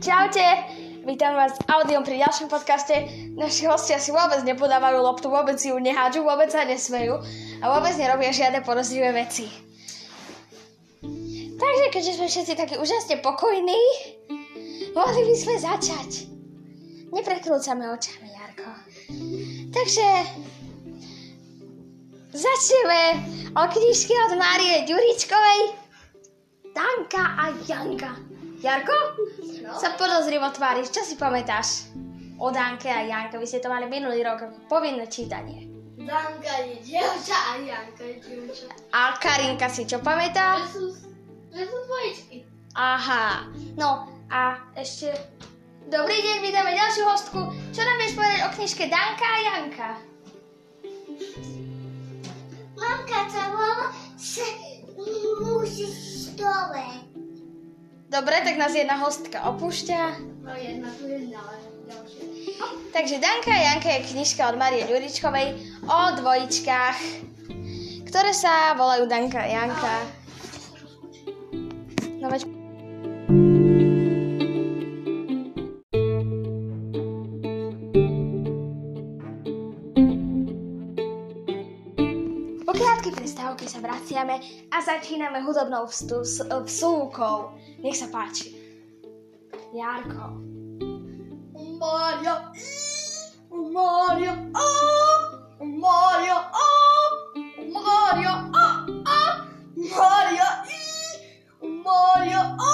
Čaute, vítam vás audiom pri ďalšom podcaste. Naši hostia si vôbec nepodávajú loptu, vôbec ju nehádžu, vôbec sa nesmejú a vôbec nerobia žiadne podozrivé veci. Takže keďže sme všetci takí úžasne pokojní, mohli by sme začať. Neprekrúcame očami, Jarko. Takže začneme o knižke od Márie Ďuričkovej Danka a Janka. Jarko? No? Sa podozrivo tváriš, čo si pamätáš? O Danke a Janka, vy ste to mali minulý rok ako povinné čítanie. Danka je dievča a Janka je dievča. A Karinka si čo pamätá? Že sú, že sú dvojičky. Aha, no a ešte... Dobrý deň, vítame ďalšiu hostku. Čo nám vieš povedať o knižke Danka a Janka? Mamka sa musí stole. Dobre, tak nás jedna hostka opúšťa. No jedna tu je ďalšia. Takže Danka a Janka je knižka od Marie Ďuričkovej o dvojičkách, ktoré sa volajú Danka a Janka. No veď... a začíname hudobnou vstu- s- vsúkou. Nech sa páči. Jarko. A, Maria, a, Maria, a, a, Maria, i, a, a,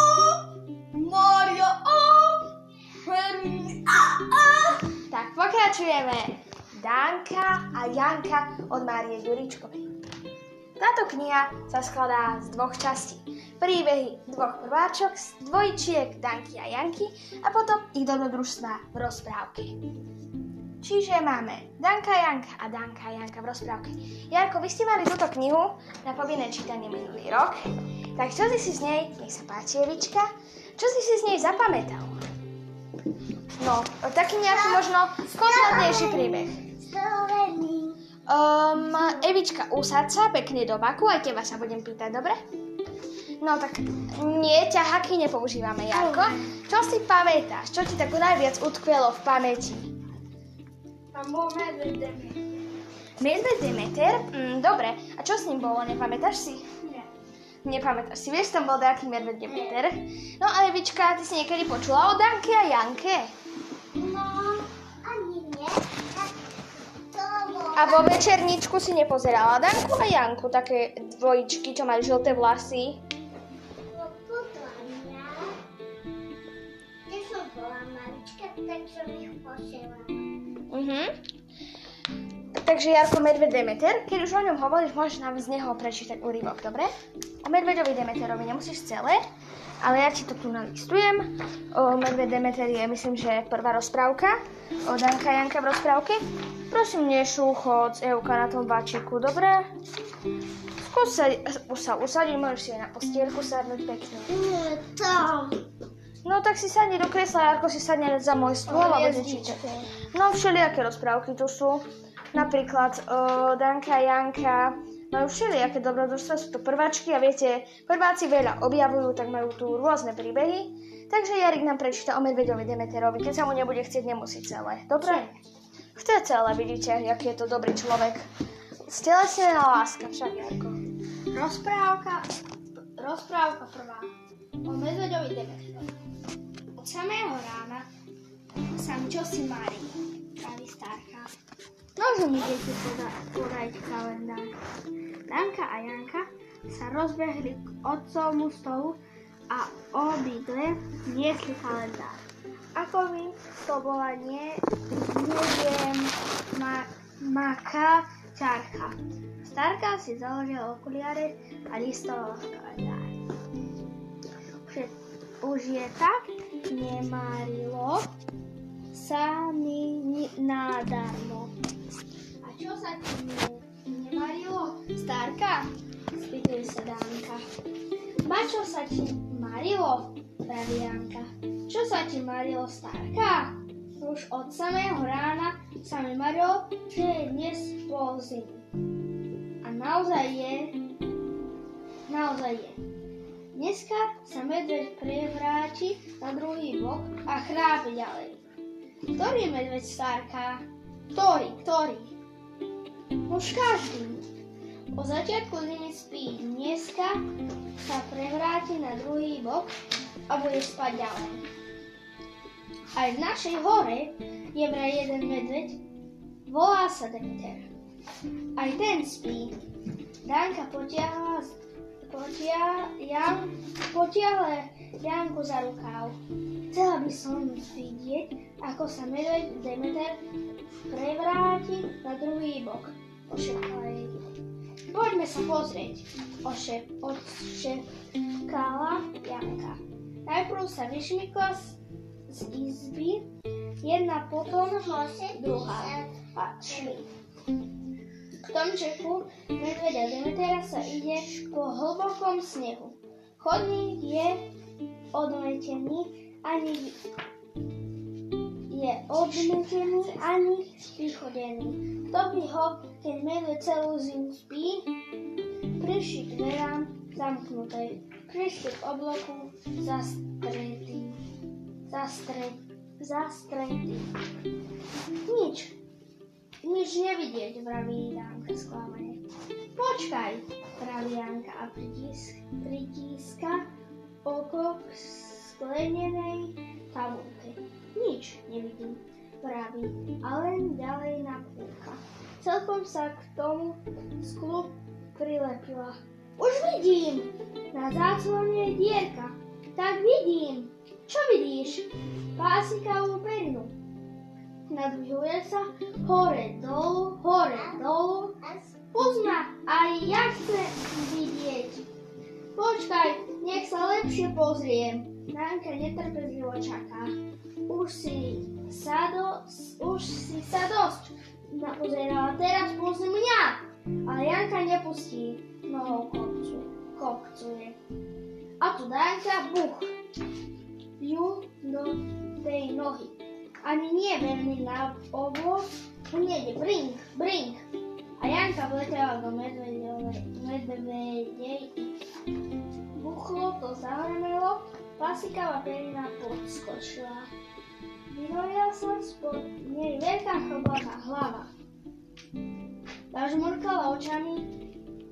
a, a. Tak pokračujeme. Danka a Janka od Márie Ďuričkovej. Táto kniha sa skladá z dvoch častí. Príbehy dvoch prváčok dvojčiek Danky a Janky a potom ich dobrodružstva v rozprávke. Čiže máme Danka Janka a Danka Janka v rozprávke. Jarko, vy ste mali túto knihu na povinné čítanie minulý rok. Tak čo si si z nej, nech sa páči Evička, čo si si z nej zapamätal? No, taký nejaký možno kompletnejší príbeh. Slovený. Um, Evička, usáď sa pekne do vaku, aj teba sa budem pýtať, dobre? No tak nie, ťahaky nepoužívame, Jarko. Čo si pamätáš? Čo ti tak najviac utkvelo v pamäti? A môj medveď Demeter? Mm, dobre. A čo s ním bolo, nepamätáš si? Nie. Nepamätáš si, vieš, tam bol nejaký medved Demeter? No a Evička, ty si niekedy počula o Danke a Janke? A vo večerničku si nepozerala Danku a Janku, také dvojičky, čo majú žlté vlasy? Podľa mňa, keď som bola malička, tak som posielala. Mhm. Takže Jarko Medved Demeter, keď už o ňom hovoríš, môžeš nám z neho prečítať úryvok, dobre? O Medvedovi Demeterovi nemusíš celé, ale ja ti to tu nalistujem. O Medved Demeter je, myslím, že prvá rozprávka. O Danka Janka v rozprávke. Prosím, nešúchoc, Euka na tom vačiku, dobre? Skús sa, sa usadiť, môžeš si na postielku sadnúť pekne. Nie, tam. No tak si sadni do kresla, Jarko si sadne za môj stôl a bude. No všelijaké rozprávky tu sú. Napríklad uh, Danka Janka majú všelijaké dobrodružstva, sú to prváčky a viete, prváci veľa objavujú, tak majú tu rôzne príbehy. Takže Jarik nám prečíta o Medveďovi Demeterovi, keď sa mu nebude chcieť, nemusí celé. Dobre? Chce celé, vidíte, aký je to dobrý človek. Stelesnená láska však, Jarko. Rozprávka, rozprávka prvá o medveďovi Demetrovi. Od samého rána sa mi čosi marí, praví starka. Môžu mi deti poda- podať kalendár. Danka a Janka sa rozbehli k otcovmu stolu a obidve niesli kalendár. Ako by to bola nie, neviem, ma, maká čarcha. Starka si založila okuliare a listovala kalendár. Už je, už je tak nemarilo sa mi nadarmo. A čo sa ti starka? Spýtuje sa Dánka. Ma čo sa ti marilo, praví Janka. Čo sa ti marilo, starka? Už od samého rána sa mi marilo, že je dnes pol zimy. A naozaj je, naozaj je. Dneska sa medveď prevráti na druhý bok a chrápe ďalej. Ktorý medveď starka? Ktorý? Ktorý? Už každý. Po začiatku zimy spí. Dneska sa prevráti na druhý bok a bude spať ďalej. Aj v našej hore je vraj jeden medveď, volá sa Demeter. Aj ten spí. Danka potiahla, potia, Jan, potiahla Janku za rukáv. Chcela by som vidieť, ako sa medveď Demeter prevráti na druhý bok, pošepkala jej. Poďme sa pozrieť, ošep, odšepkala Janka. Najprv sa vyšmykla z, z izby, jedna potom druhá a šli. V tom čeku medveďa Demetera sa ide po hlbokom snehu. Chodník je odmetený ani je odmetený ani vychodený. Kto by ho, keď medveď celú zimu spí, prišli k dverám zamknutej, prišli k obloku zastretý, zastret, zastretý. Nič, nič nevidieť, vraví Janka sklamane. Počkaj, praví Janka a pritisk, pritíska oko k sklenenej tabulke. Nič nevidím, vraví a len ďalej napúka. Celkom sa k tomu sklu prilepila. Už vidím! Na záclone je dierka. Tak vidím. Čo vidíš? Pásikavú perinu. Nadvihuje sa hore, dolu, hore, dolu. Pozma, aj ja chcem vidieť. Počkaj, nech sa lepšie pozriem. Nanka netrpezlivo čaká. Už si sa, do, už si sa dosť napozerala, teraz pozri mňa. Ale Janka nepustí, nohou kopcuje. kopcuje. A tu Danka buch ju do tej nohy. Ani nie veľmi na obo, hneď brink, brink. A Janka vletela do medvedej. Buchlo to zahrmelo, plasikavá perina podskočila. Vynorila sa spod nej veľká chroblatá hlava. Zažmurkala očami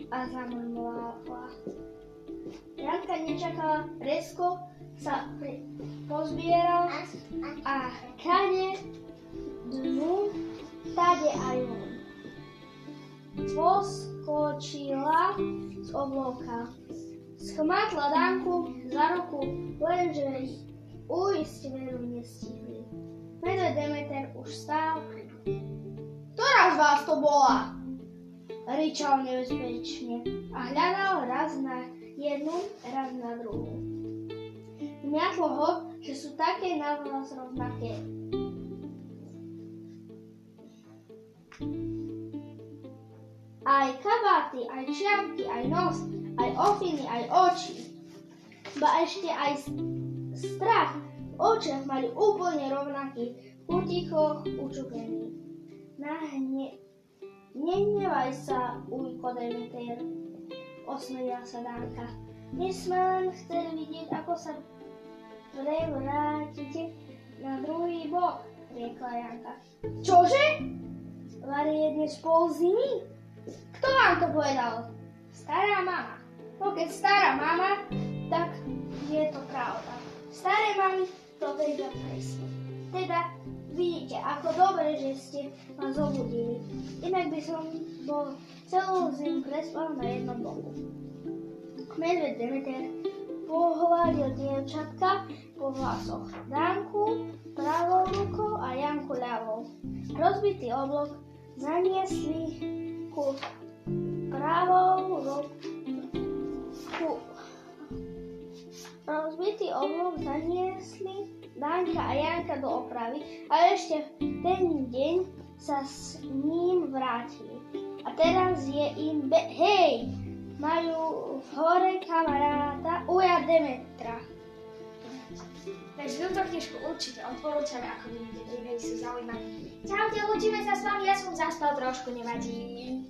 a zamrmlála. Janka nečakala, rezko sa pri, pozbieral a kade dnu, tade aj on. Poskočila z oblúka. Schmatla Danku za ruku, lenže uísť veru nestihli. Medveď Demeter už stál pri Ktorá z vás to bola? Ričal nebezpečne a hľadal raz na jednu, raz na druhú. Mňatlo ho, že sú také na vás rovnaké. Aj kabáty, aj čiapky, aj nos, aj ofiny, aj oči. Ba ešte aj strach očiach mali úplne rovnaký, v kutichoch učupený. Nahne... Nehnevaj sa, ujko Demeter, osmedila sa Dánka. My sme len chceli vidieť, ako sa prevrátite na druhý bok, riekla Janka. Čože? Vary je dnes pol zimy? Kto vám to povedal? Stará mama. No keď stará mama, tak je to pravda. Staré mami to vedia presne. Teda vidíte, ako dobre, že ste ma zobudili. Inak by som bol celú zimu prespal na jednom boku. Medved Demeter pohľadil dievčatka po vlasoch. Danku pravou rukou a Janku ľavou. Rozbitý oblok zaniesli ku pravou ruku Rozbitý oblok zaniesli Danka a Janka do opravy a ešte v ten deň sa s ním vrátili. A teraz je im be- hej, majú v hore kamaráta Uja Demetra. Takže túto knižku určite odporúčame, ako vidíte, príbehy sú zaujímavé. Čaute, učíme sa s vami, ja som zaspal trošku, nevadí.